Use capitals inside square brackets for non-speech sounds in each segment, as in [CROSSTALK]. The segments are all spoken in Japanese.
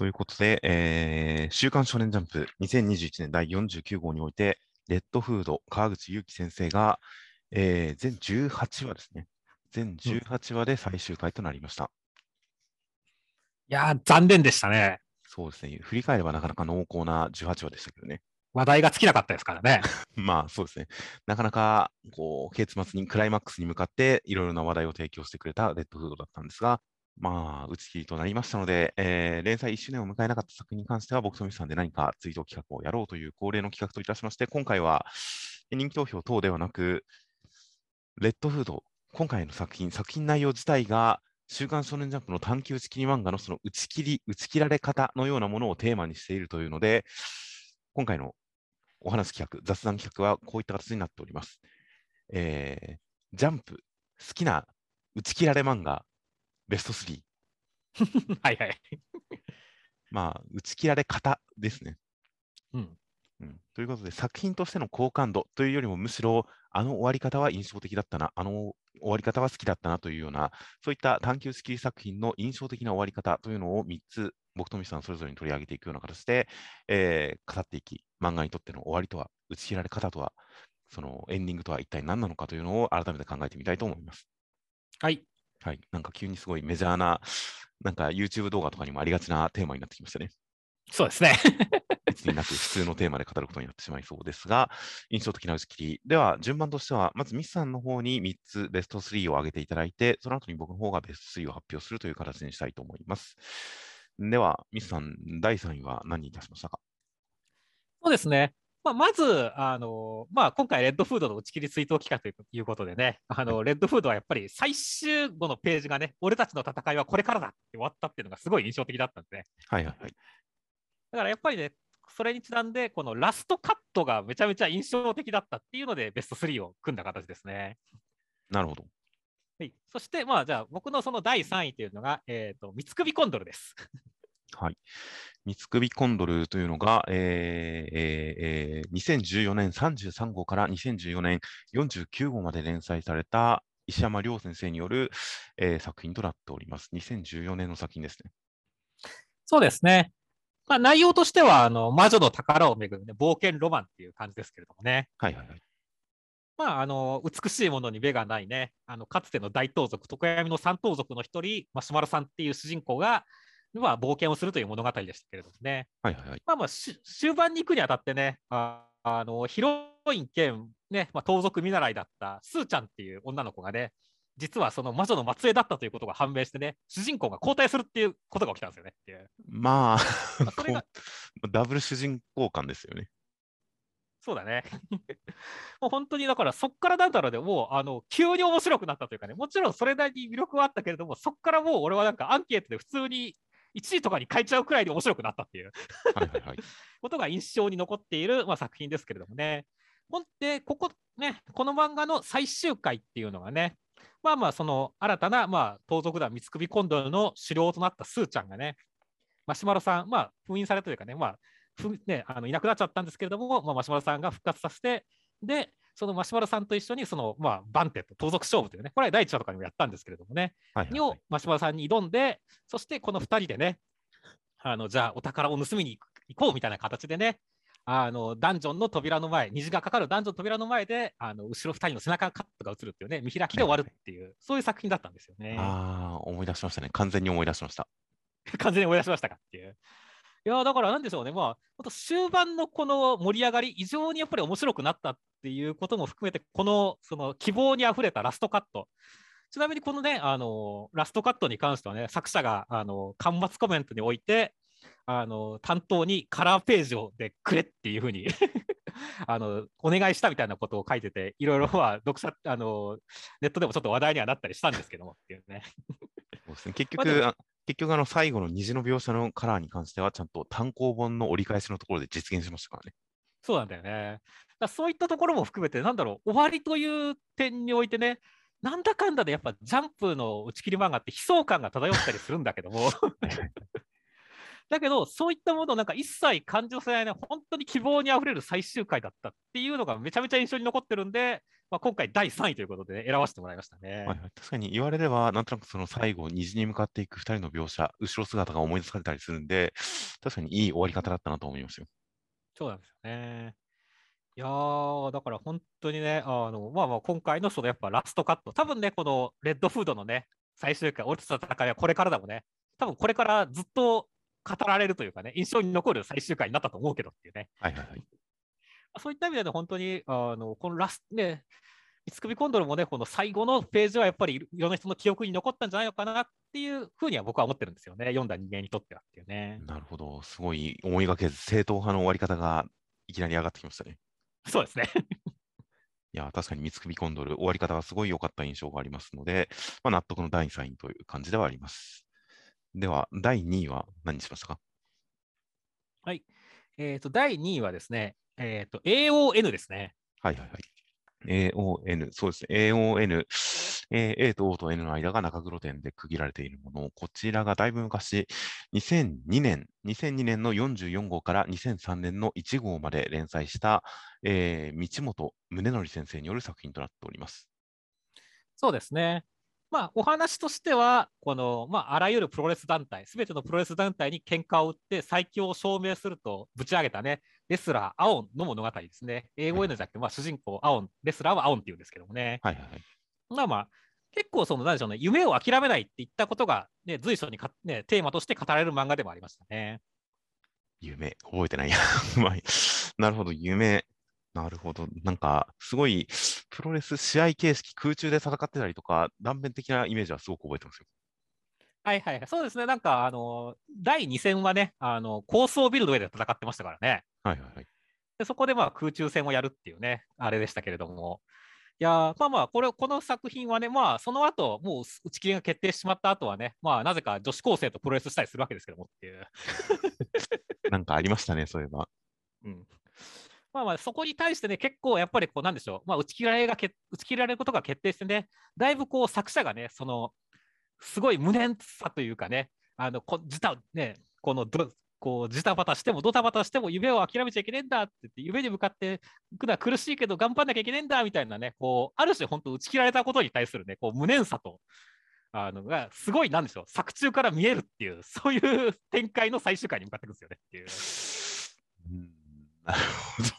ということで、えー、週刊少年ジャンプ2021年第49号において、レッドフード、川口祐希先生が、えー、全18話ですね。全18話で最終回となりました。いやー、残念でしたね。そうですね。振り返ればなかなか濃厚な18話でしたけどね。話題が尽きなかったですからね。[LAUGHS] まあそうですね。なかなかこう結末にクライマックスに向かっていろいろな話題を提供してくれたレッドフードだったんですが、まあ、打ち切りとなりましたので、えー、連載1周年を迎えなかった作品に関しては、僕とミスさんで何か追悼企画をやろうという恒例の企画といたしまして、今回は人気投票等ではなく、レッドフード、今回の作品、作品内容自体が、週刊少年ジャンプの短期打ち切り漫画のその打ち切り、打ち切られ方のようなものをテーマにしているというので、今回のお話企画、雑談企画はこういった形になっております。えー、ジャンプ、好きな打ち切られ漫画、ベスト3。[LAUGHS] はいはい。まあ、打ち切られ方ですね。うん。うん、ということで、作品としての好感度というよりも、むしろ、あの終わり方は印象的だったな、あの終わり方は好きだったなというような、そういった探求スキル作品の印象的な終わり方というのを3つ、僕とミスさんそれぞれに取り上げていくような形で、えー、語っていき、漫画にとっての終わりとは、打ち切られ方とは、そのエンディングとは一体何なのかというのを改めて考えてみたいと思います。はい。はい。なんか急にすごいメジャーな、なんか YouTube 動画とかにもありがちなテーマになってきましたね。そうですね。[LAUGHS] いつになく普通のテーマで語ることになってしまいそうですが、印象的な打ち切り。では、順番としては、まずミスさんの方に3つベスト3を挙げていただいて、その後に僕の方がベスト3を発表するという形にしたいと思います。では、ミスさん、第3位は何にいたしましたか？そうですね。まあ、まず、あのまあ、今回、レッドフードの打ち切り追悼企画ということでね、あのレッドフードはやっぱり最終後のページがね、俺たちの戦いはこれからだって終わったっていうのがすごい印象的だったんで、ね、はいはいはい。だからやっぱりね、それにちなんで、このラストカットがめちゃめちゃ印象的だったっていうので、ベスト3を組んだ形ですね。なるほど。はい、そして、まあ、じゃあ、僕のその第3位というのが、えっ、ー、と、三つ首コンドルです。はい。三つ首コンドルというのが、えーえー、2014年33号から2014年49号まで連載された石山亮先生による、えー、作品となっております。2014年の作品ですね。そうですね。まあ、内容としては、あの魔女の宝をめぐる、ね、冒険ロマンっていう感じですけれどもね。はいはいはい。まあ、あの美しいものに目がないね、あのかつての大盗賊、常闇の三盗賊の一人、マシュマロさんっていう主人公が、まあ、冒険をするという物語でしたけれどもね。はいはいはい。まあまあ、終盤に行くにあたってね、ああのヒロイン兼、ねまあ、盗賊見習いだったスーちゃんっていう女の子がね、実はその魔女の末裔だったということが判明してね、主人公が交代するっていうことが起きたんですよねっていう。まあ、それがダブル主人公感ですよね。そうだね。[LAUGHS] もう本当にだからそっからなんだろうね、もうあの急に面白くなったというかね、もちろんそれなりに魅力はあったけれども、そっからもう俺はなんかアンケートで普通に1位とかに変えちゃうくらいで面白くなったっていう [LAUGHS] ことが印象に残っている、まあ、作品ですけれどもね。ほんで、ここね、この漫画の最終回っていうのがね、まあまあ、その新たな、まあ、盗賊団三つ首コンドルの狩猟となったスーちゃんがね、マシュマロさん、まあ、封印されというかね、まあ、ふね、あのいなくなっちゃったんですけれども、まあ、マシュマロさんが復活させて、で、そのマシュマロさんと一緒に、その、まあ、バンテット、盗賊勝負というね、これは第1話とかにもやったんですけれどもね、はいはいはい、をマシュマロさんに挑んで、そしてこの2人でね、あのじゃあお宝を盗みに行こうみたいな形でね、あのダンジョンの扉の前、虹がかかるダンジョンの扉の前で、あの後ろ2人の背中カットが映るっていうね、見開きで終わるっていう、そういう作品だったんですよね。ああ、思い出しましたね。完全に思い出しました。[LAUGHS] 完全に思い出しましたかっていう。いやだからなんでしょうね、まあ、終盤のこの盛り上がり、異常にやっぱり面白くなったっていうことも含めて、このその希望にあふれたラストカット。ちなみにこのね、あのラストカットに関してはね、作者があの端末コメントにおいて、あの担当にカラーページをでくれっていうふうに [LAUGHS] あのお願いしたみたいなことを書いてて、いろいろは読者あのネットでもちょっと話題にはなったりしたんですけどもっていうね。そうですね結局、まあ結局あの最後の虹の描写のカラーに関しては、ちゃんと単行本の折り返しのところで実現しましたからね。そうなんだよね。だそういったところも含めて、なんだろう、終わりという点においてね、なんだかんだでやっぱジャンプの打ち切り漫画って悲壮感が漂ったりするんだけども [LAUGHS] だけど、そういったものをなんか一切感じさせないね、本当に希望にあふれる最終回だったっていうのがめちゃめちゃ印象に残ってるんで、まあ、今回第3位ということで、ね、選ばせてもらいましたね。はいはい、確かに言われれば、なんとなくその最後、虹に向かっていく2人の描写、後ろ姿が思い出されたりするんで、確かにいい終わり方だったなと思いますよ。そうなんですよね。いやー、だから本当にね、あのまあまあ今回のそのやっぱラストカット、多分ね、このレッドフードのね、最終回、俺たちの戦いはこれからだもんね、多分これからずっと語られるというかね、印象に残る最終回になったと思うけどっていうね。はいはいはい。そういった意味でね、本当に、あのこのラスト、ね、三つ首コンドルもね、この最後のページはやっぱりいろんな人の記憶に残ったんじゃないのかなっていうふうには僕は思ってるんですよね、読んだ人間にとってはっていうね。なるほど、すごい思いがけず正統派の終わり方がいきなり上がってきましたね。そうですね。[LAUGHS] いや、確かに三つ首コンドル、終わり方がすごい良かった印象がありますので、まあ、納得の第3位という感じではあります。では、第2位は何にしましたか？はい。えっ、と、第2位はですね、えっ、と、AON ですね。はいはいはい。AON、そうですね。AON、えー A と O と N の間が中黒点で区切られているもの。こちらがだいぶ昔、2002年、2002年の44号から2003年の1号まで連載した、えー道本宗則先生による作品となっております。そうですね。まあ、お話としては、この、まあ、あらゆるプロレス団体、すべてのプロレス団体に喧嘩を売って最強を証明するとぶち上げたね、レスラー、アオンの物語ですね。英語 N じゃなくて、まあ、主人公、アオン、レスラーはアオンっていうんですけどもね。はいはいはい。まあまあ、結構、その、なんでしょうね、夢を諦めないっていったことが、ね、随所にか、ね、テーマとして語られる漫画でもありましたね。夢、覚えてないや。[LAUGHS] まあなるほど、夢。なるほど。なんか、すごい、プロレス試合形式、空中で戦ってたりとか、断片的なイメージはすごく覚えてますよ。はいはいはい。そうですね。なんか、あの、第2戦はね、あの、高層ビルの上で戦ってましたからね。はいはいはい。でそこでまあ空中戦をやるっていうね、あれでしたけれども。いやーまあまあこれ、この作品はね、まあその後、もう打ち切りが決定してしまった後はね、まあなぜか女子高生とプロレスしたりするわけですけどもっていう。[LAUGHS] なんかありましたね、そういえば。うん。まあまあそこに対してね、結構やっぱりこうなんでしょう、まあ打ち切られがけ打ち切られることが決定してね、だいぶこう作者がね、その、すごい無念さというかね、あの、こじたね、このどこうジタバタしてもドタバタしても夢を諦めちゃいけねえんだって言って夢に向かっていくのは苦しいけど頑張んなきゃいけねえんだみたいなねこうある種本当打ち切られたことに対するねこう無念さとあのがすごいなんでしょう作中から見えるっていうそういう展開の最終回に向かっていくんですよねっていう。うんなる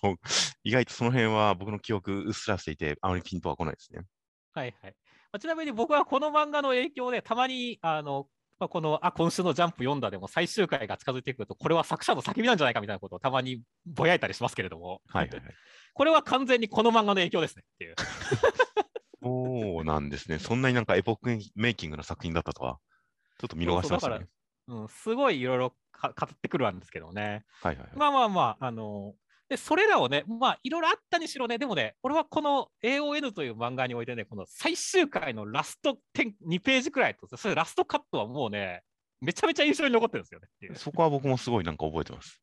ほど。[LAUGHS] 意外とその辺は僕の記憶うっすらしていて、あまりピンとは来ないですね。はいはい。まあちなみに僕はこの漫画の影響でたまにあのまあ、このあ今週のジャンプ読んだでも最終回が近づいてくるとこれは作者の叫びなんじゃないかみたいなことをたまにぼやいたりしますけれども、はいはいはい。[LAUGHS] これは完全にこの漫画の影響ですねっていう。そうなんですね。そんなになんかエポックメイキングな作品だったとは、ちょっと見逃してましたね。うん、すごいいろいろか語ってくるんですけどね。はいはいはい。まあまあまあ、あのでそれらをね、まあいろいろあったにしろね、でもね、俺はこの AON という漫画においてね、この最終回のラスト10 2ページくらいと、それラストカットはもうね、めちゃめちゃ印象に残ってるんですよね。そこは僕もすごいなんか覚えてます。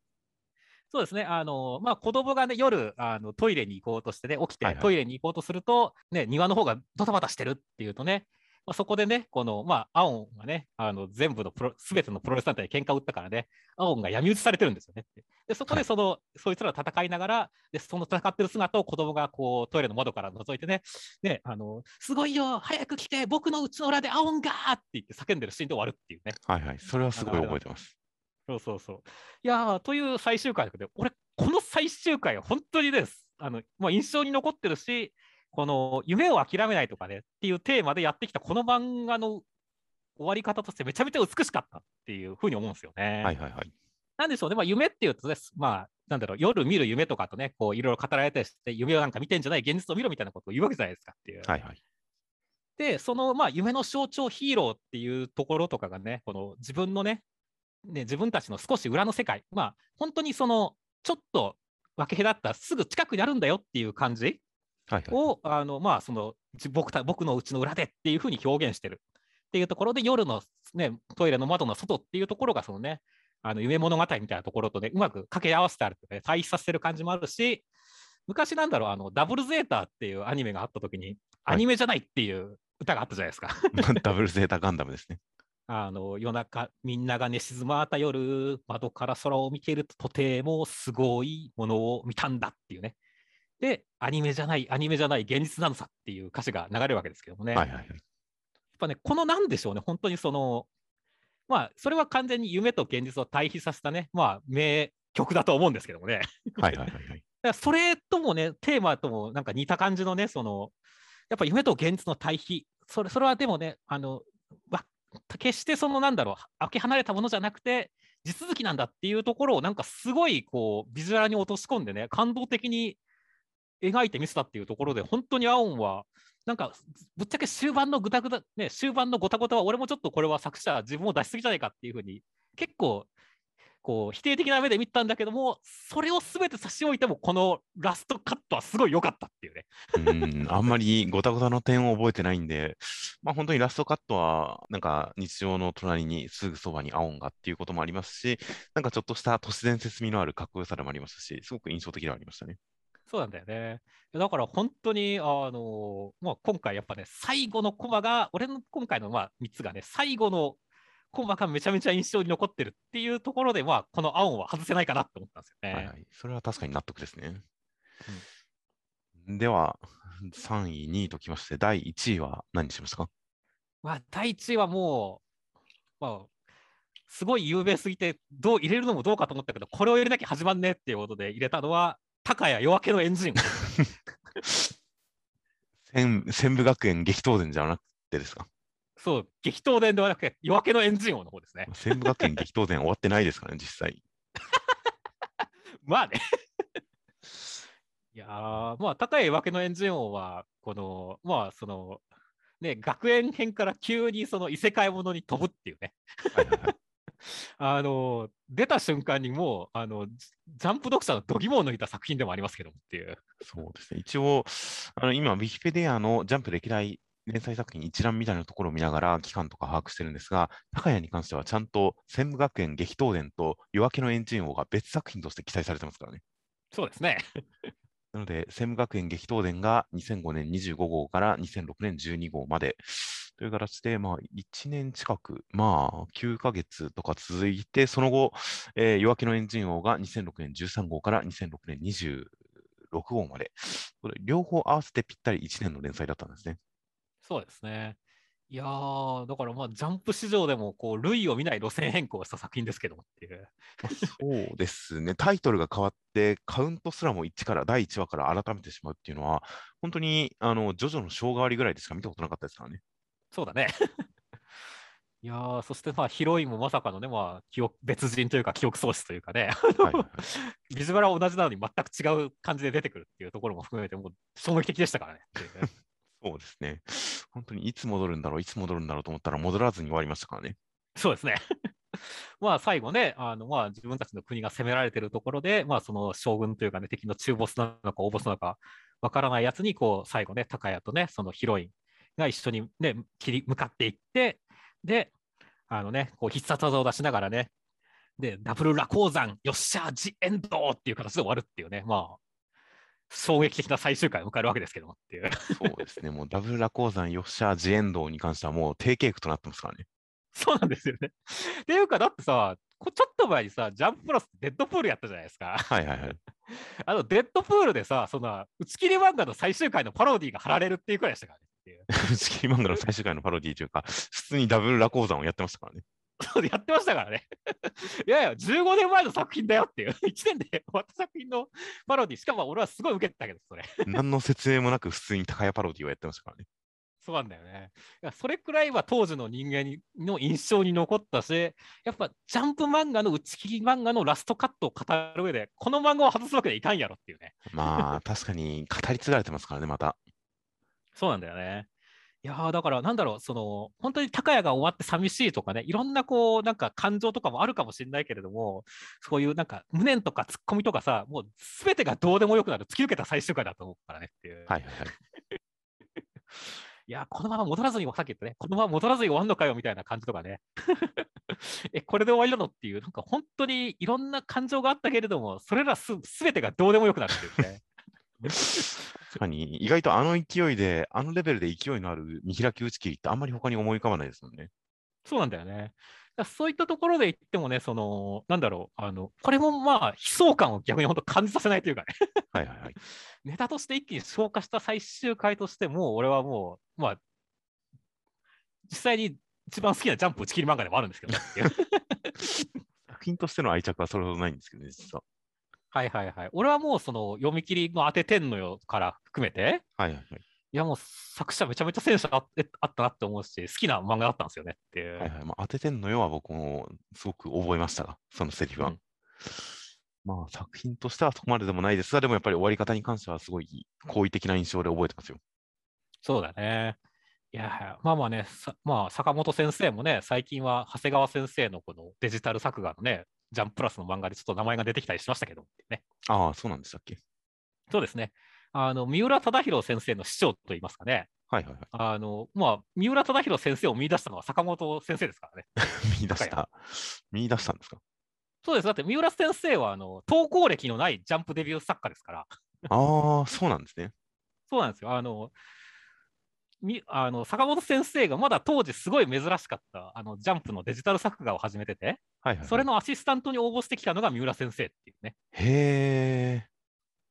そうですね、あのまあ、子供がね、夜あの、トイレに行こうとしてね、起きて、はいはいトイレに行こうとすると、ね、庭の方がドタバタしてるっていうとね、まあ、そこでね、この、まあ、アオンがね、あの全部のプロ、すべてのプロレス団体で喧嘩を打ったからね、アオンが闇討ちされてるんですよね。で、そこはいでその、そいつらと戦いながら、で、その戦ってる姿を子供がこう、トイレの窓から覗いてね、ね、あの、すごいよ、早く来て、僕のうちの裏でアオンがーって言って叫んでるシーンで終わるっていうね。はいはい。それはすごい覚えてます。そうそうそう。いやーという最終回だけど、俺、この最終回は本当にです。あのまあ、印象に残ってるし、この夢を諦めないとかねっていうテーマでやってきたこの漫画の終わり方としてめちゃめちゃ美しかったっていうふうに思うんですよね。はいはいはい。なんでしょうね、まあ、夢っていうとです、まあ、なんだろう、夜見る夢とかとね、こういろいろ語られたりして、夢をなんか見てんじゃない、現実を見ろみたいなことを言うわけじゃないですかっていう。はいはい。で、そのまあ夢の象徴ヒーローっていうところとかがね、この自分のね、ね自分たちの少し裏の世界、まあ本当にそのちょっと分け隔ったすぐ近くにあるんだよっていう感じ。を、あのまあそのじ僕た僕のうちの裏でっていうふうに表現してるっていうところで、夜の、ね、トイレの窓の外っていうところが、そのね、あの夢物語みたいなところとね、うまく掛け合わせてあるとね、対比させてる感じもあるし、昔なんだろう、あのダブルゼータっていうアニメがあったときに、はいアニメじゃないっていう歌があったじゃないですか。[LAUGHS] ダブルゼータガンダムですね。[LAUGHS] あの夜中、みんなが寝静まった夜、窓から空を見ていると、とてもすごいものを見たんだっていうね。で、アニメじゃない、アニメじゃない、現実なのさっていう歌詞が流れるわけですけどもね。はいはいはい。やっぱね、このなんでしょうね、本当にその、まあ、それは完全に夢と現実を対比させたね、まあ、名曲だと思うんですけどもね。はいはいはいはい。[LAUGHS] だからそれともね、テーマともなんか似た感じのね、その、やっぱ夢と現実の対比、それそれはでもね、あの、わ決してそのなんだろう、開け離れたものじゃなくて、地続きなんだっていうところを、なんかすごいこうビジュアルに落とし込んでね、感動的に描いてみせたっていうところで、本当にアオンは、なんかぶっちゃけ終盤のぐたぐた、ね、終盤のごたごたは、俺もちょっとこれは作者、自分を出しすぎじゃないかっていうふうに、結構こう否定的な目で見たんだけども、それをすべて差し置いても、このラストカットはすごい良かったっていうね。うん、あんまりごたごたの点を覚えてないんで、まあ本当にラストカットは、なんか日常の隣にすぐそばにアオンがっていうこともありますし、なんかちょっとした都市伝説味のあるかっこよさでもありますし、すごく印象的ではありましたね。そうなんだよね。だから本当に、あのまあ、今回やっぱね、最後のコマが、俺の今回のまあ3つがね、最後のコマがめちゃめちゃ印象に残ってるっていうところで、まあ、このアオンは外せないかなって思ったんですよね。はいはい。それは確かに納得ですね。では、3位、2位ときまして、第1位は何にしましたか？まあ、第1位はもう、まあ、すごい有名すぎて、どう入れるのもどうかと思ったけど、これを入れなきゃ始まんねっていうことで入れたのは、高谷夜明けのエンジン。[LAUGHS] 千千部学園激闘伝じゃなくてですか？そう、激闘伝ではなくて、夜明けのエンジン王の方ですね。千部学園激闘伝終わってないですからね、実際。[LAUGHS] まあね。いやー、まあ、高い夜明けのエンジン王は、この、まあ、その、ね、学園編から急にその異世界ものに飛ぶっていうね。はいはいはいあの、出た瞬間にもう、あの、ジャンプ読者の度肝を抜いた作品でもありますけどもっていう。そうですね。一応、あの今、ウィキペディアのジャンプ歴代連載作品一覧みたいなところを見ながら期間とか把握してるんですが、高谷に関してはちゃんと専務学園激闘伝と夜明けのエンジン王が別作品として記載されてますからね。そうですね。[LAUGHS] なので、専務学園激闘伝が2005年25号から2006年12号までという形で、まあ、1年近く、まあ、9ヶ月とか続いて、その後、えー夜明けのエンジン王が2006年13号から2006年26号まで、これ両方合わせてぴったり1年の連載だったんですね。そうですね。いやー、だからまあ、ジャンプ市場でも、こう、類を見ない路線変更をした作品ですけどもっていう。まあそうですね、タイトルが変わって、カウントすらも1から、第1話から改めてしまうっていうのは、本当に、あの、ジョジョの生姜割りぐらいでしか見たことなかったですからね。そうだね。[LAUGHS] いやー、そしてまあ、ヒロインもまさかのね、まあ、記憶、別人というか、記憶喪失というかね、はい [LAUGHS] ビジュアルは同じなのに全く違う感じで出てくるっていうところも含めて、もう衝撃的でしたからね。[LAUGHS] そうですね。本当にいつ戻るんだろう、いつ戻るんだろうと思ったら戻らずに終わりましたからね。そうですね。まあ最後ね、あのまあ自分たちの国が攻められてるところで、まあその将軍というかね、敵の中ボスなのか大ボスなのかわからないやつに、こう最後ね、高谷とね、そのヒロインが一緒にね、切り向かっていって、で、あのね、こう必殺技を出しながらね、で、ダブルラコーザン、よっしゃ、ジエンドっていう形で終わるっていうね、まあ、衝撃的な最終回を迎えるわけですけどもっていう。そうですね。もうダブルラコーザン、ヨッシャー、ジエンドーに関してはもう定型句となってますからね。そうなんですよね。っていうか、だってさ、こちょっと前にさ、ジャンププラスデッドプールやったじゃないですか。はいはいはい。あの、デッドプールでさ、その、打ち切り漫画の最終回のパロディが貼られるっていうくらいでしたからねっていう。打ち切り漫画の最終回のパロディというか、普通にダブルラコーザンをやってましたからね。そ [LAUGHS] うやってましたからね。[LAUGHS] いやいや、15年前の作品だよっていう、[LAUGHS] 1年で終わった作品のパロディ、しかも俺はすごい受けてたけど、それ。何の説明もなく普通に高谷パロディをやってましたからね。そうなんだよね。いやそれくらいは当時の人間にの印象に残ったし、やっぱジャンプ漫画の打ち切り漫画のラストカットを語る上で、この漫画を外すわけにはいかんやろっていうね。まあ、確かに語り継がれてますからね、また。そうなんだよね。いやーだから、なんだろう、その、本当に高谷が終わって寂しいとかね、いろんなこう、なんか感情とかもあるかもしれないけれども、そういうなんか無念とかツッコミとかさ、もうすべてがどうでもよくなる、突き抜けた最終回だと思うからねっていう。はいはいはい。[LAUGHS] いやー、このまま戻らずに、さっき言ったね、このまま戻らずに終わんのかよみたいな感じとかね。[LAUGHS] え、これで終わりなのっていう、なんか本当にいろんな感情があったけれども、それらすすべてがどうでもよくなるっていうね。確かに、意外とあの勢いで、あのレベルで勢いのある見開き打ち切りってあんまり他に思い浮かばないですもんね。そうなんだよね。だそういったところで言ってもね、その、なんだろう、あの、これもまあ、悲壮感を逆に本当感じさせないというかねはいはいはい。[LAUGHS] ネタとして一気に消化した最終回としても、俺はもう、まあ、実際に一番好きなジャンプ打ち切り漫画でもあるんですけど、[LAUGHS] 作品としての愛着はそれほどないんですけどね、実は。はいはいはい。俺はもうその読み切りの当ててんのよから含めて、はいはいはい。いやもう作者めちゃめちゃセンスああったなって思うし、好きな漫画だったんですよねっていう。はいはいまあ、当ててんのよは僕もすごく覚えましたが、そのセリフは。うんまあ作品としてはそこまででもないですが、でもやっぱり終わり方に関してはすごい好意的な印象で覚えてますよ。そうだね。いや、まあまあね、さまあ、坂本先生もね、最近は長谷川先生のこのデジタル作画のね、ジャンププラスの漫画でちょっと名前が出てきたりしましたけどね。ああ、そうなんでしたっけ？そうですね。あの、三浦忠宏先生の師匠といいますかね。はいはいはい。あの、まあ、三浦忠宏先生を見出したのは坂本先生ですからね。[LAUGHS] 見出した。見出したんですか？そうです。だって三浦先生は、あの、投稿歴のないジャンプデビュー作家ですから。ああ、そうなんですね。そうなんですよ。あの、みあの坂本先生がまだ当時すごい珍しかったあのジャンプのデジタル作画を始めてて、はいはい、はい。それのアシスタントに応募してきたのが三浦先生っていうね。へえ。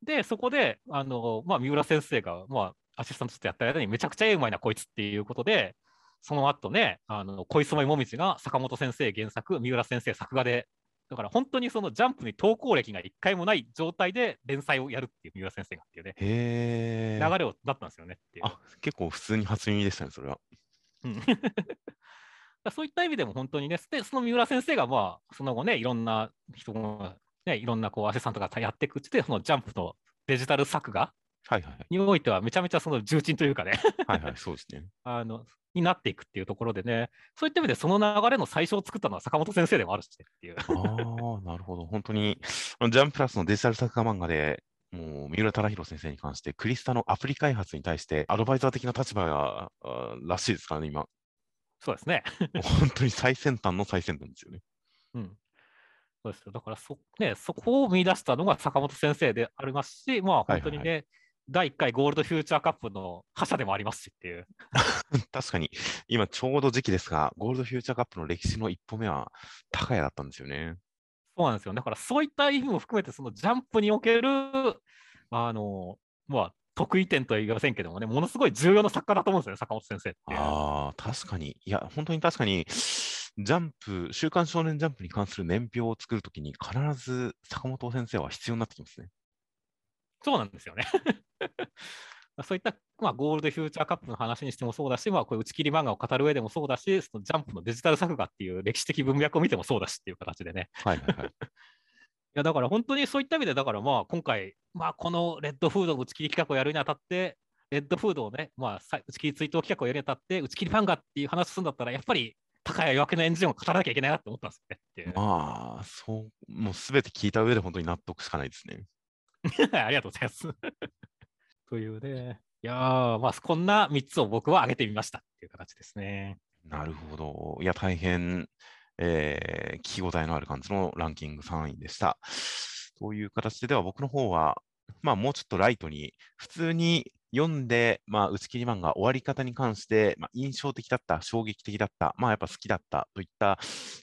で、そこで、あのまあ、三浦先生が、まあ、アシスタントとしてやった間にめちゃくちゃ絵うまいな、こいつっていうことで、その後ね、あの小磯ももみじが坂本先生原作、三浦先生作画で、だから本当にそのジャンプに投稿歴が一回もない状態で連載をやるっていう三浦先生がっていうね。流れをだったんですよねっていう。あ、結構普通に初耳でしたね、それは。うん [LAUGHS] そういった意味でも本当にね、でその三浦先生が、まあ、その後ね、いろんな人が、ね、いろんなこうアシスタントがやっていくうちで、そのジャンプのデジタル作画。においては、めちゃめちゃその重鎮というかね [LAUGHS] はいはい、そうですね。あの、になっていくっていうところでね、そういった意味でその流れの最初を作ったのは坂本先生でもあるしねっていう。ああ、なるほど。本当に、ジャンプラスのデジタル作画漫画で、もう三浦忠宏先生に関して、クリスタのアプリ開発に対してアドバイザー的な立場があらしいですからね、今。そうですね。本当に最先端の最先端ですよね。うん。そうですよ。だからそ、ね、そこを見出したのが坂本先生でありますし、まあ本当にね、はい第1回ゴールドフューチャーカップの覇者でもありますしっていう。[LAUGHS] 確かに、今ちょうど時期ですが、ゴールドフューチャーカップの歴史の一歩目は高谷だったんですよね。そうなんですよ。だからそういった意味も含めて、そのジャンプにおける、あの、まあ、得意点とは言いませんけどもね、ものすごい重要な作家だと思うんですよね、坂本先生って。ああ、確かに。いや、本当に確かに、ジャンプ、週刊少年ジャンプに関する年表を作るときに、必ず坂本先生は必要になってきますね。そうなんですよね。[LAUGHS] そういった、まあ、ゴールドフューチャーカップの話にしてもそうだし、まあ、こういう打ち切り漫画を語る上でもそうだし、そのジャンプのデジタル作画っていう歴史的文脈を見てもそうだしっていう形でね。はいはいはい。[LAUGHS] いや、だから本当にそういった意味で、だからまあ、今回、まあ、このレッドフードの打ち切り企画をやるにあたって、レッドフードをね、まあ、さ打ち切り追悼企画をやるにあたって、打ち切り漫画っていう話するんだったら、やっぱり、高谷夜明けのエンジンを語らなきゃいけないなって思ったんですよね。まあ、そう、もうすべて聞いた上で本当に納得しかないですね。[LAUGHS] ありがとうございます。というね、いやー、まあ、こんな3つを僕は挙げてみましたっていう形ですね。なるほど。いや、大変、えー聞き応えのある感じのランキング3位でした。という形で、では僕の方は、まあ、もうちょっとライトに、普通に読んで、まあ、打ち切り漫画終わり方に関して、まあ、印象的だった、衝撃的だった、まあ、やっぱ好きだったといった、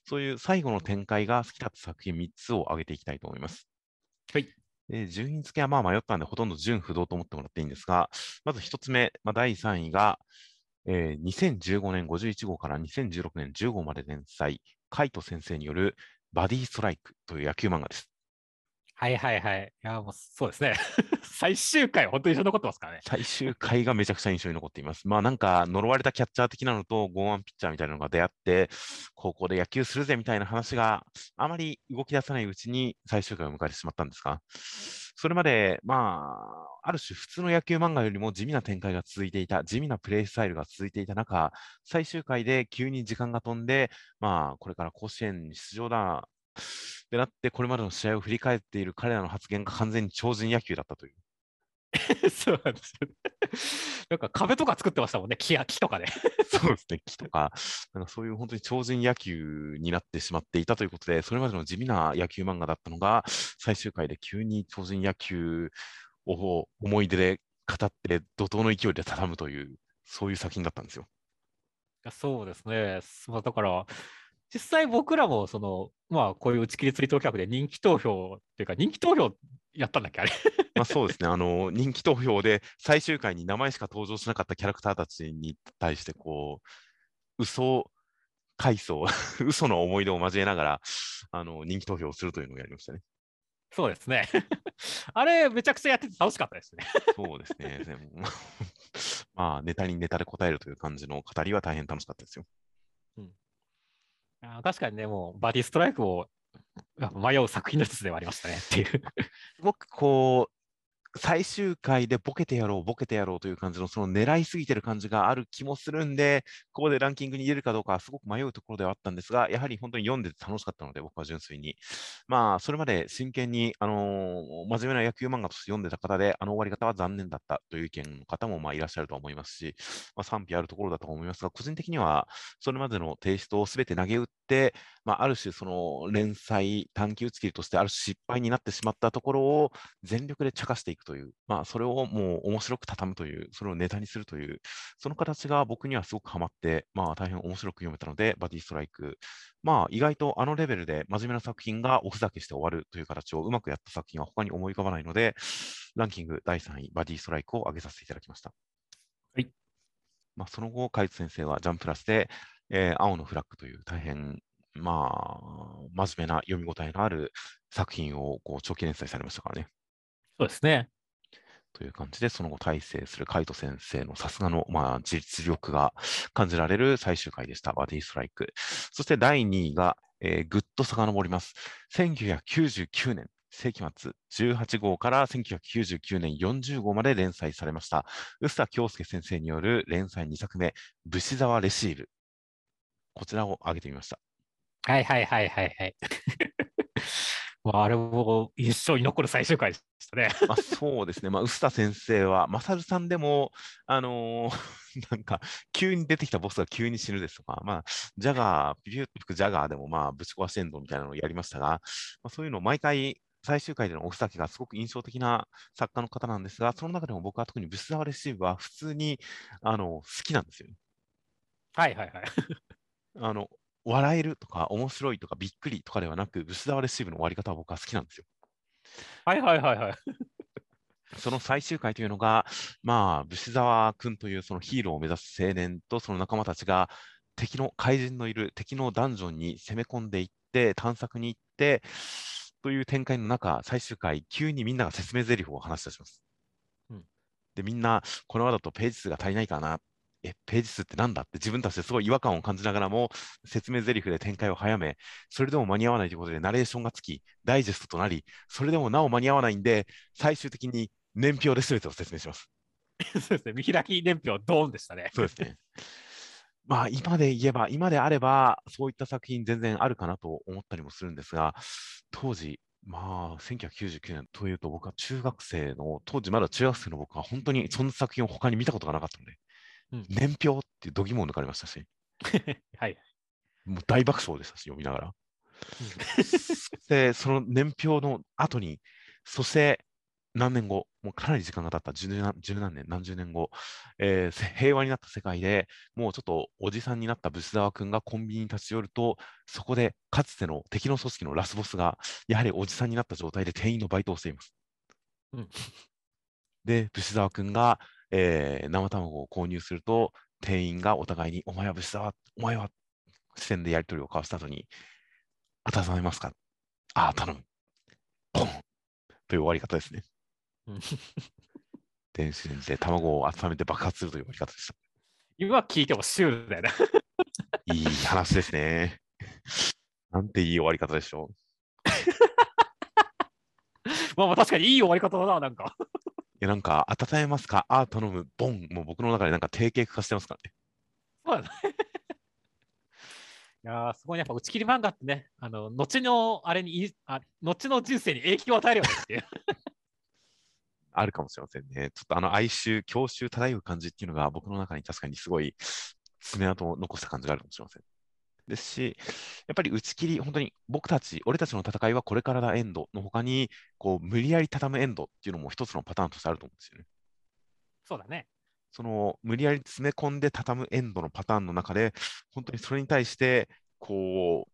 そういう最後の展開が好きだった作品3つを挙げていきたいと思います。はい。で順位付けはまあ迷ったんで、ほとんど順不動と思ってもらっていいんですが、まず1つ目、まあ、第3位が、えー2015年51号から2016年10号まで連載、カイト先生によるバディストライクという野球漫画です。はいはいはい。いや、もうそうですね。[LAUGHS] 最終回、本当に印象に残ってますからね。最終回がめちゃくちゃ印象に残っています。まあなんか呪われたキャッチャー的なのと剛腕ピッチャーみたいなのが出会って、高校で野球するぜみたいな話があまり動き出さないうちに最終回を迎えてしまったんですが、それまで、まあ、ある種普通の野球漫画よりも地味な展開が続いていた、地味なプレイスタイルが続いていた中、最終回で急に時間が飛んで、まあ、これから甲子園に出場だ、ってなって、これまでの試合を振り返っている彼らの発言が完全に超人野球だったという。[LAUGHS] そうなんですよね。[LAUGHS] なんか壁とか作ってましたもんね、木や木とかで。[LAUGHS] そうですね、木とか、なんかそういう本当に超人野球になってしまっていたということで、それまでの地味な野球漫画だったのが、最終回で急に超人野球を思い出で語って、怒涛の勢いで畳むという、そういう作品だったんですよ。やそうですね。そうだから、実際僕らも、その、まあ、こういう打ち切り追悼客で人気投票っていうか、人気投票やったんだっけ、あれ。まあそうですね、あの人気投票で最終回に名前しか登場しなかったキャラクターたちに対して、こう、嘘回想、[LAUGHS] 嘘の思い出を交えながら、あの人気投票をするというのをやりましたね。そうですね。[LAUGHS] あれ、めちゃくちゃやってて楽しかったですね。そうですね。でもまあ、ネタにネタで答えるという感じの語りは大変楽しかったですよ。あ確かにね、もうバディストライクを迷う作品の一つではありましたねっていう。[LAUGHS] すごくこう、最終回でボケてやろう、ボケてやろうという感じの、その狙いすぎてる感じがある気もするんで、ここでランキングに入れるかどうかすごく迷うところではあったんですが、やはり本当に読んでて楽しかったので、僕は純粋に。まあ、それまで真剣に、あのー真面目な野球漫画として読んでた方で、あの終わり方は残念だったという意見の方もまあいらっしゃると思いますし、まあ、賛否あるところだと思いますが、個人的にはそれまでのテイストをすべて投げ打って、まあ、ある種、その連載、短期打ち切りとしてある種失敗になってしまったところを全力で茶化していくという、まあ、それをもう面白く畳むという、それをネタにするという、その形が僕にはすごくハマって、まあ、大変面白く読めたので、バディストライク、まあ、意外とあのレベルで真面目な作品がおふざけして終わるという形をうまくやった作品は他に思い浮かばないので、ランキング第3位、バディストライクを上げさせていただきました。はい。まあ、その後、カイツ先生はジャンプラスで、えー青のフラッグという大変、まあ、真面目な読み応えのある作品をこう長期連載されましたからね。そうですね。という感じで、その後、大成するカイト先生のさすがの、まあ、実力が感じられる最終回でした、バディストライク。そして第2位が、えーぐっと遡ります。1999年、世紀末18号から1999年40号まで連載されました、臼田恭介先生による連載2作目、武士沢レシーブ。こちらを挙げてみました。はいはいはいはいはい。まあ、あれも一生に残る最終回でしたね。[LAUGHS] まあ、そうですね、まあ、臼田先生は、マサルさんでも、あのー [LAUGHS] なんか、急に出てきたボスが急に死ぬですとか、まあ、ジャガー、ピューッと吹くジャガーでも、まあ、ぶち壊しエンドみたいなのをやりましたが、まあ、そういうのを毎回、最終回でのおふざけがすごく印象的な作家の方なんですが、その中でも僕は特にブスザワレシーブは普通にあの好きなんですよね。はいはいはい。[LAUGHS] あの笑えるとか面白いとかびっくりとかではなく、ブスザワレシーブの終わり方は僕は好きなんですよ。はいはいはいはい。その最終回というのが、まあ、武士沢君というそのヒーローを目指す青年とその仲間たちが敵の怪人のいる敵のダンジョンに攻め込んでいって、探索に行って、という展開の中、最終回、急にみんなが説明台詞を話し出します。うんで、みんな、このままだとページ数が足りないかな。え、ページ数ってなんだ？って自分たちですごい違和感を感じながらも、説明台詞で展開を早め、それでも間に合わないということでナレーションがつき、ダイジェストとなり、それでもなお間に合わないんで、最終的に年表で全てを説明します。[LAUGHS] そうですね。見開き年表ドーンでしたね。そうですね。まあ、今で言えば、今であれば、そういった作品全然あるかなと思ったりもするんですが、当時、まあ、1999年というと、僕は中学生の、当時まだ中学生の僕は本当にそんな作品を他に見たことがなかったので、うん年表っていう度肝を抜かれましたし、[LAUGHS] はい。もう大爆笑でしたし、読みながら。[LAUGHS] で、その年表の後に、そして何年後、もうかなり時間が経った十何十何年、何十年後、えーせ平和になった世界でもうちょっとおじさんになったブス沢君がコンビニに立ち寄ると、そこでかつての敵の組織のラスボスが、やはりおじさんになった状態で店員のバイトをしています。うんで、ブシ沢君が、えー生卵を購入すると、店員がお互いに、お前はブシ沢、お前は視線でやり取りを交わした後に、温めますかああ、頼む。ポンという終わり方ですね。うん電子レンジで卵を温めて爆発するという終わり方でした。今聞いてもシュールだよね。いい話ですね。なんていい終わり方でしょう。[LAUGHS] まあまあ確かにいい終わり方だな、なんか。なんか、温めますか？ああ、頼む。ボン。もう僕の中でなんか定型化してますからね。そうだね。[LAUGHS] いやーすごいねやっぱ打ち切り漫画ってね、あの後のあれにいあ、後の人生に影響を与えるよねっていう。[LAUGHS] あるかもしれませんね。ちょっとあの哀愁、郷愁漂う感じっていうのが僕の中に確かにすごい爪痕を残した感じがあるかもしれません。ですし、やっぱり打ち切り、本当に僕たち、俺たちの戦いはこれからだエンドの他に、こう無理やり畳むエンドっていうのも一つのパターンとしてあると思うんですよね。そうだね。その無理やり詰め込んで畳むエンドのパターンの中で、本当にそれに対して、こう、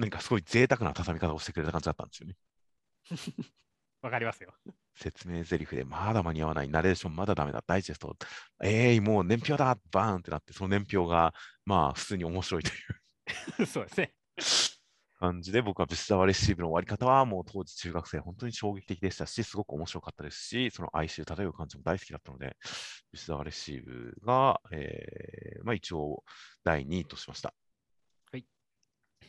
何かすごい贅沢な畳み方をしてくれた感じだったんですよね。[LAUGHS] わかりますよ。説明台詞で、まだ間に合わない、ナレーションまだダメだ、ダイジェスト、えい、ー、もう年表だ、バーンってなって、その年表が、まあ、普通に面白いという [LAUGHS] そうですね。感じで、僕はブスダワレシーブの終わり方は、もう当時中学生、本当に衝撃的でしたし、すごく面白かったですし、その哀愁漂う感じも大好きだったので、ブスダワレシーブが、えーまあ、一応第2位としました。はい、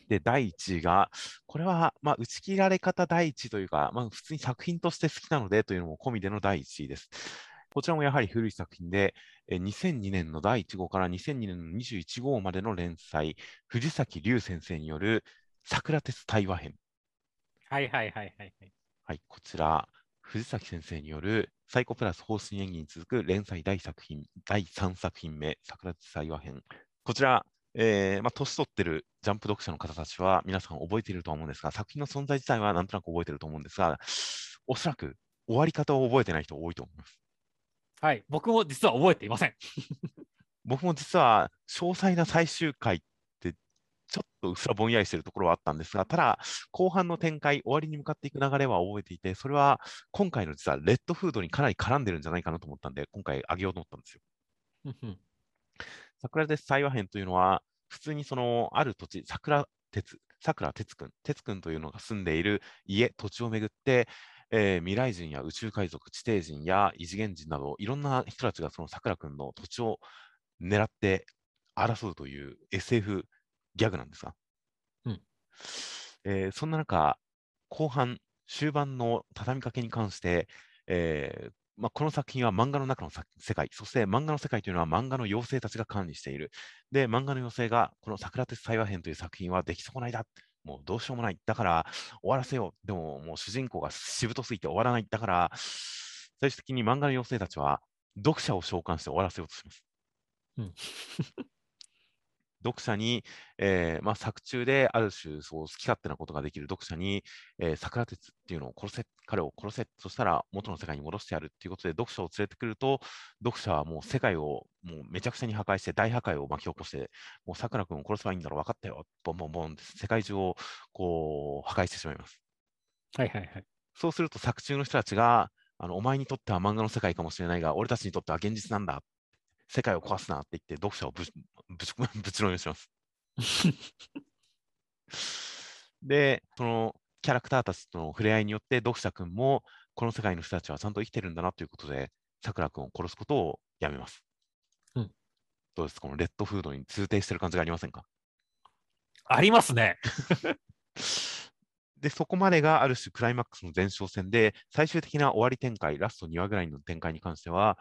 で、第1位が、これは、まあ、打ち切られ方第1位というか、まあ、普通に作品として好きなのでというのも込みでの第1位です。こちらもやはり古い作品で、2002年の第1号から2002年の21号までの連載、藤崎龍先生による桜鉄対話編。はいはいはいはい。はい、こちら、藤崎先生によるサイコプラス方針演技に続く連載第作品第3作品目、桜鉄対話編。こちら、えーまあ、年取ってるジャンプ読者の方たちは皆さん覚えていると思うんですが、作品の存在自体はなんとなく覚えていると思うんですが、おそらく終わり方を覚えてない人多いと思います。はい、僕も実は覚えていません。僕も実は詳細な最終回ちょっとうっすらぼんやりしているところはあったんですが、ただ、後半の展開、終わりに向かっていく流れは覚えていて、それは今回の実はレッドフードにかなり絡んでるんじゃないかなと思ったんで、今回あげようと思ったんですよ。桜鉄対話編というのは、普通にそのある土地、桜鉄、桜鉄君、鉄君というのが住んでいる家、土地をめぐって、えー、未来人や宇宙海賊、地底人や異次元人など、いろんな人たちがその桜君の土地を狙って争うという SF ギャグなんですが、うんえー、そんな中、後半、終盤の畳みかけに関して、えーまあ、この作品は漫画の中の世界、そして漫画の世界というのは漫画の妖精たちが管理している。で、漫画の妖精が、この桜鉄対話編という作品は出来損ないだ。もうどうしようもない。だから終わらせよう。でももう主人公がしぶとすぎて終わらない。だから、最終的に漫画の妖精たちは読者を召喚して終わらせようとします。うん読者に、えーまあ、作中である種そう好き勝手なことができる読者に、えー、桜鉄っていうのを殺せ、彼を殺せ、そしたら元の世界に戻してやるっていうことで読者を連れてくると、読者はもう世界をもうめちゃくちゃに破壊して大破壊を巻き起こして、もう桜君を殺せばいいんだろう、分かったよ、ボンボンボンって世界中をこう破壊してしまいます。はいはいはい。そうすると作中の人たちが、あのお前にとっては漫画の世界かもしれないが、俺たちにとっては現実なんだ世界を壊すなって言って、読者をぶぶち [LAUGHS] ぶちのめします。[LAUGHS] で、そのキャラクターたちとの触れ合いによって、読者君もこの世界の人たちはちゃんと生きてるんだなということで、さくら君を殺すことをやめます。うん、どうですこのレッドフードに通底してる感じがありませんか？ありますね。[LAUGHS] で、そこまでがある種クライマックスの前哨戦で、最終的な終わり展開、ラスト2話ぐらいの展開に関しては、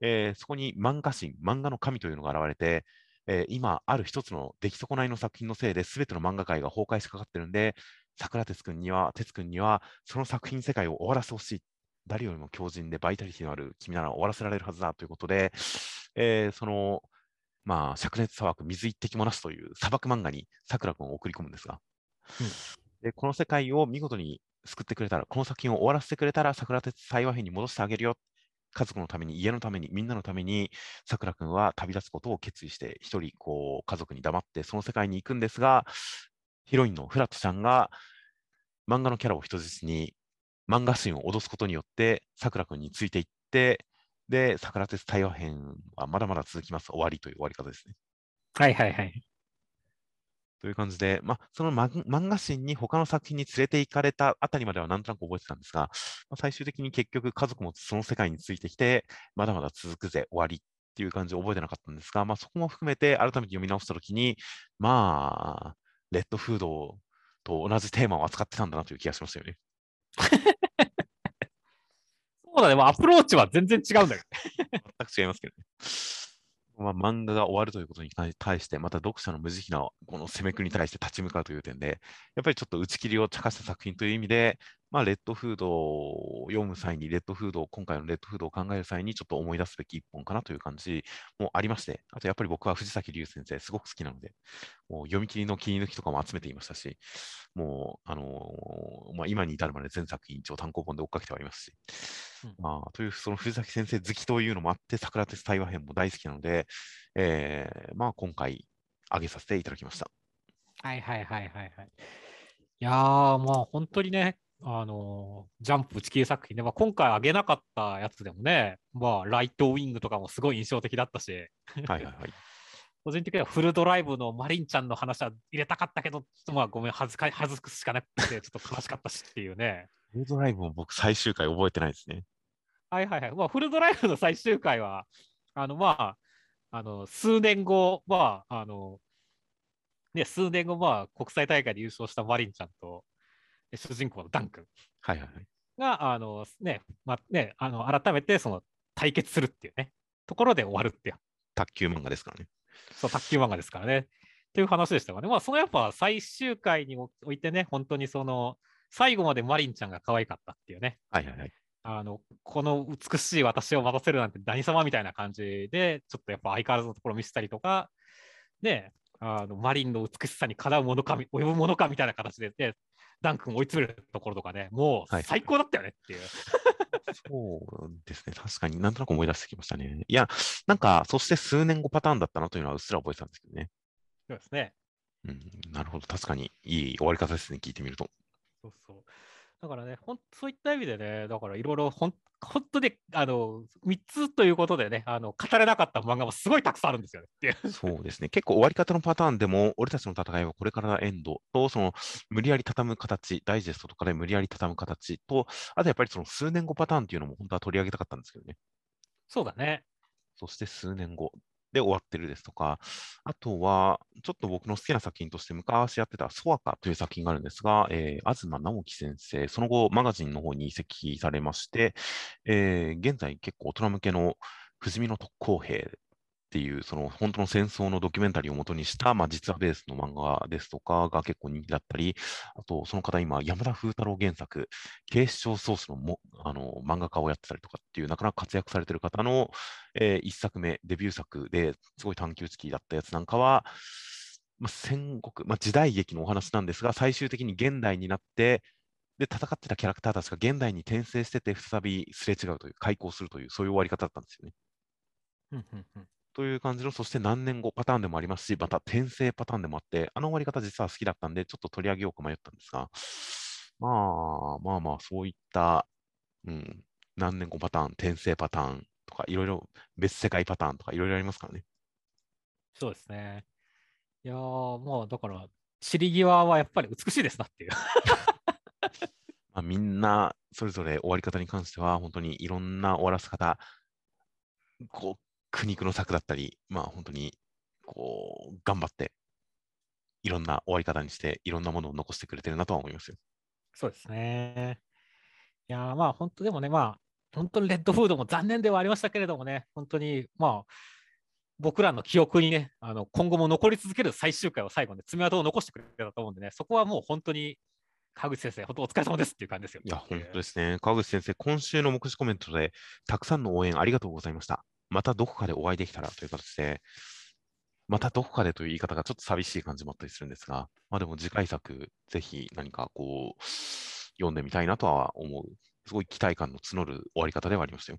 えー、そこに漫画神、漫画の神というのが現れて、えー、今、ある一つの出来損ないの作品のせいで、すべての漫画界が崩壊しかかってるんで、桜鉄君には、鉄君には、その作品世界を終わらせてほしい。誰よりも強靭でバイタリティのある君なら終わらせられるはずだということで、えー、その、まあ、灼熱砂漠、水一滴もなしという砂漠漫画に桜君を送り込むんですが、うんで、この世界を見事に救ってくれたら、この作品を終わらせてくれたら、桜鉄対話編に戻してあげるよ。家族のために、家のために、みんなのために、さくら君は旅立つことを決意して、一人、こう、家族に黙って、その世界に行くんですが、ヒロインのフラットちゃんが、漫画のキャラを人質に、漫画シーンを脅すことによって、さくら君についていって、で、桜鉄対話編はまだまだ続きます。終わりという終わり方ですね。はいはいはい。という感じで、まあ、その漫画誌に他の作品に連れて行かれたあたりまではなんとなく覚えてたんですが、まあ、最終的に結局家族もその世界についてきて、まだまだ続くぜ、終わりっていう感じで覚えてなかったんですが、まあ、そこも含めて改めて読み直したときに、まあ、レッドフードと同じテーマを扱ってたんだなという気がしましたよね。[LAUGHS] そうだね、まあ、アプローチは全然違うんだけど。全く違いますけどね。まあ、漫画が終わるということに対して、また読者の無慈悲なこの攻めくに対して立ち向かうという点で、やっぱりちょっと打ち切りを茶化した作品という意味で、まあ、レッドフードを読む際に、レッドフードを、今回のレッドフードを考える際に、ちょっと思い出すべき一本かなという感じもありまして、あとやっぱり僕は藤崎龍先生、すごく好きなので、もう読み切りの切り抜きとかも集めていましたし、もう、あのーまあ、今に至るまで全作品一応単行本で追っかけてはいますし、うんまあ、という、その藤崎先生好きというのもあって、桜鉄対話編も大好きなので、えーまあ、今回、挙げさせていただきました。はいはいはいはいはい。いやー、まあ本当にね、あのージャンプ打ち切り作品で、まあ、今回あげなかったやつでもね、まあ、ライトウィングとかもすごい印象的だったし、はいはいはい。[LAUGHS] 個人的にはフルドライブのマリンちゃんの話は入れたかったけど、ちょっとまあごめん、恥ずか恥ずくしかなくて、ちょっと悲しかったしっていうね。フードライブも僕、最終回覚えてないですね。はいはいはい。まあ、フルドライブの最終回は、あの、まあ、あの、数年後、まあ、あの、ね、数年後、まあ、国際大会で優勝したマリンちゃんと、え主人公のダン君はいはいはい。が、あの、ね、まあ、ね、あの、改めて、その、対決するっていうね、ところで終わるっていう、卓球漫画ですからね。そう、卓球漫画ですからね。っていう話でしたがね。まあ、そのやっぱ最終回においてね、本当にその、最後までマリンちゃんが可愛かったっていうね。はいはいはい。あの、この美しい私を待たせるなんて何様みたいな感じで、ちょっとやっぱ相変わらずのところを見せたりとか、ね、あのマリンの美しさにかなうものかみ、及ぶものかみたいな形で、ね、ダン君を追い詰めるところとかね、もはいう最高だったよねっていう。そうですね。確かになんとなく思い出してきましたね。いや、なんか、そして数年後パターンだったなというのはうっすら覚えてたんですけどね。そうですね。うん、なるほど。確かにいい終わり方ですね。聞いてみると。そうそう。だからね、ほんそういった意味でね、だからいろいろほん、本当に、あの、3つということでね、あの、語れなかった漫画もすごいたくさんあるんですよね。そうですね。結構終わり方のパターンでも、俺たちの戦いはこれからエンドと、その無理やり畳む形、ダイジェストとかで無理やり畳む形と、あとやっぱりその数年後パターンっていうのも本当は取り上げたかったんですけどね。そうだね。そして数年後で終わってるですとか、あとは、ちょっと僕の好きな作品として昔やってたソアカという作品があるんですが、えー、東直樹先生、その後マガジンの方に移籍されまして、えー現在結構大人向けの不死身の特攻兵っていう、その本当の戦争のドキュメンタリーを元にした、まあ、実話ベースの漫画ですとかが結構人気だったり、あとその方今、山田風太郎原作、警視庁ソースのもあの漫画家をやってたりとかっていう、なかなか活躍されてる方の、えー一作目、デビュー作ですごい探求的だったやつなんかは、まあ、戦国、まあ、時代劇のお話なんですが、最終的に現代になって、で、戦ってたキャラクターたちが現代に転生してて、再びすれ違うという、開校するという、そういう終わり方だったんですよね。という感じの、そして何年後パターンでもありますし、また転生パターンでもあって、あの終わり方実は好きだったんで、ちょっと取り上げようか迷ったんですが、まあまあまあ、そういった、うん、何年後パターン、転生パターンとか、いろいろ別世界パターンとか、いろいろありますからね。そうですね。いやー、まあだから、散り際はやっぱり美しいですなっていう。[LAUGHS] まあ、みんな、それぞれ終わり方に関しては、本当にいろんな終わらせ方、こう、苦肉の策だったり、まあ本当に、こう、頑張って、いろんな終わり方にして、いろんなものを残してくれてるなとは思いますよ。そうですね。いやーまあ本当でもね、まあ本当にレッドフードも残念ではありましたけれどもね、本当にまあ僕らの記憶にね、あの今後も残り続ける最終回を最後に爪痕を残してくれたと思うんでね、そこはもう本当に川口先生、本当お疲れ様ですっていう感じですよ。いや、本当ですね。川口先生、今週の目次コメントで、たくさんの応援ありがとうございました。またどこかでお会いできたらという形で、またどこかでという言い方がちょっと寂しい感じもあったりするんですが、まあでも次回作、ぜひ何かこう、読んでみたいなとは思う。すごい期待感の募る終わり方ではありましたよ。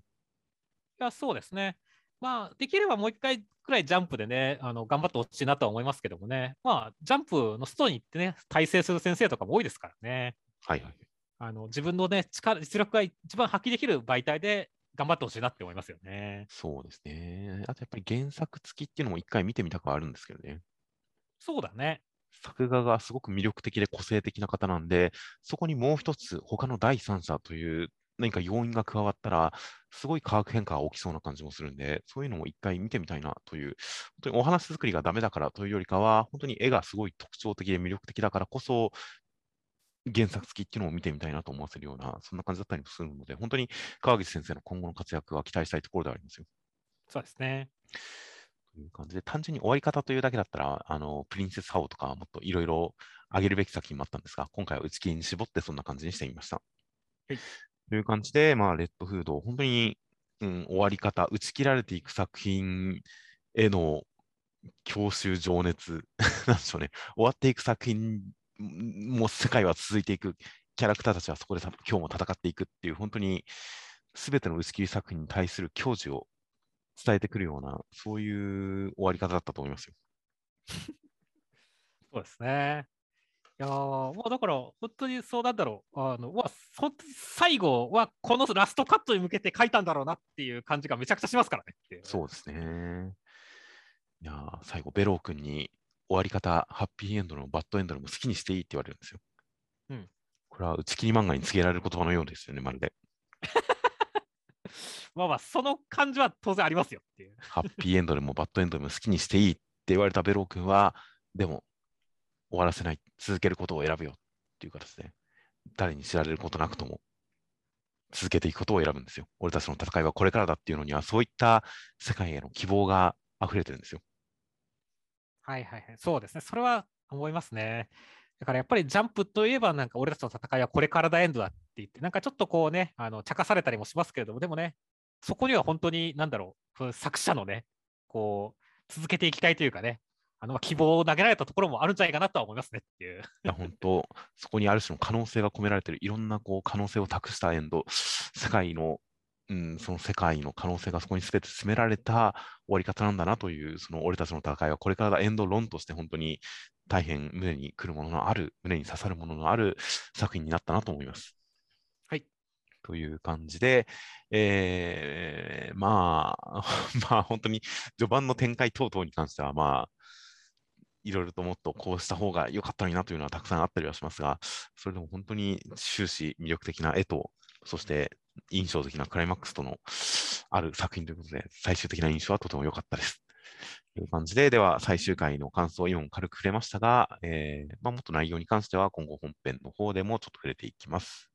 いや、そうですね。まあ、できればもう一回くらいジャンプでね、あの頑張ってほしいなとは思いますけどもね、まあ、ジャンプのストに行ってね、大成する先生とかも多いですからね。はいはい。あの自分のね、力、実力が一番発揮できる媒体で頑張ってほしいなって思いますよね。そうですね。あとやっぱり原作付きっていうのも一回見てみたくはあるんですけどね。そうだね。作画がすごく魅力的で個性的な方なんで、そこにもう一つ他の第三者という何か要因が加わったら、すごい化学変化が起きそうな感じもするんで、そういうのも一回見てみたいなという、本当にお話作りがダメだからというよりかは、本当に絵がすごい特徴的で魅力的だからこそ、原作付きっていうのを見てみたいなと思わせるような、そんな感じだったりもするので、本当に川口先生の今後の活躍は期待したいところではありますよ。そうですね。という感じで、単純に終わり方というだけだったら、あの、プリンセスハオとかもっといろいろ上げるべき作品もあったんですが、今回は打ち切りに絞ってそんな感じにしてみました。はいという感じで、まあ、レッドフード、本当に、うん、終わり方、打ち切られていく作品への郷愁情熱、なんでしょうね、終わっていく作品も世界は続いていく、キャラクターたちはそこでさ今日も戦っていくっていう、本当にすべての打ち切り作品に対する矜持を伝えてくるような、そういう終わり方だったと思いますよ。[LAUGHS] そうですね。いやーもうだから、本当にそうなんだろう。あのまあ、本当に最後はこのラストカットに向けて書いたんだろうなっていう感じがめちゃくちゃしますからね。そうですね。いやー最後、ベロー君に終わり方、ハッピーエンドのバッドエンドでも好きにしていいって言われるんですよ。うんこれは打ち切り漫画に告げられる言葉のようですよね、まるで。[LAUGHS] まあまあ、その感じは当然ありますよっていう。ハッピーエンドでもバッドエンドでも好きにしていいって言われたベロー君は、でも終わらせない、続けることを選ぶよっていう形で、誰に知られることなくとも続けていくことを選ぶんですよ。俺たちの戦いはこれからだっていうのには、そういった世界への希望が溢れてるんですよ。はいはいはい。そうですね。それは思いますね。だからやっぱりジャンプといえば、なんか俺たちの戦いはこれからだエンドだって言って、なんかちょっとこうね、あの茶化されたりもしますけれども、でもね、そこには本当に、なんだろう、作者のね、こう、続けていきたいというかね、あの希望を投げられたところもあるんじゃないかなとは思いますねっていう。[LAUGHS] いや、本当、そこにある種の可能性が込められてる、いろんなこう可能性を託したエンド、世界の、うん、その世界の可能性がそこに全て詰められた終わり方なんだなという、その俺たちの戦いはこれからだエンド論として本当に大変胸に来るもののある、胸に刺さるもののある作品になったなと思います。はい。という感じで、えー、まあ、まあ本当に序盤の展開等々に関しては、まあ、いろいろともっとこうした方が良かったのになというのはたくさんあったりはしますが、それでも本当に終始魅力的な絵と、そして印象的なクライマックスとのある作品ということで、最終的な印象はとても良かったです。という感じで、では最終回の感想を今も軽く触れましたが、えーまあ、もっと内容に関しては今後本編の方でもちょっと触れていきます。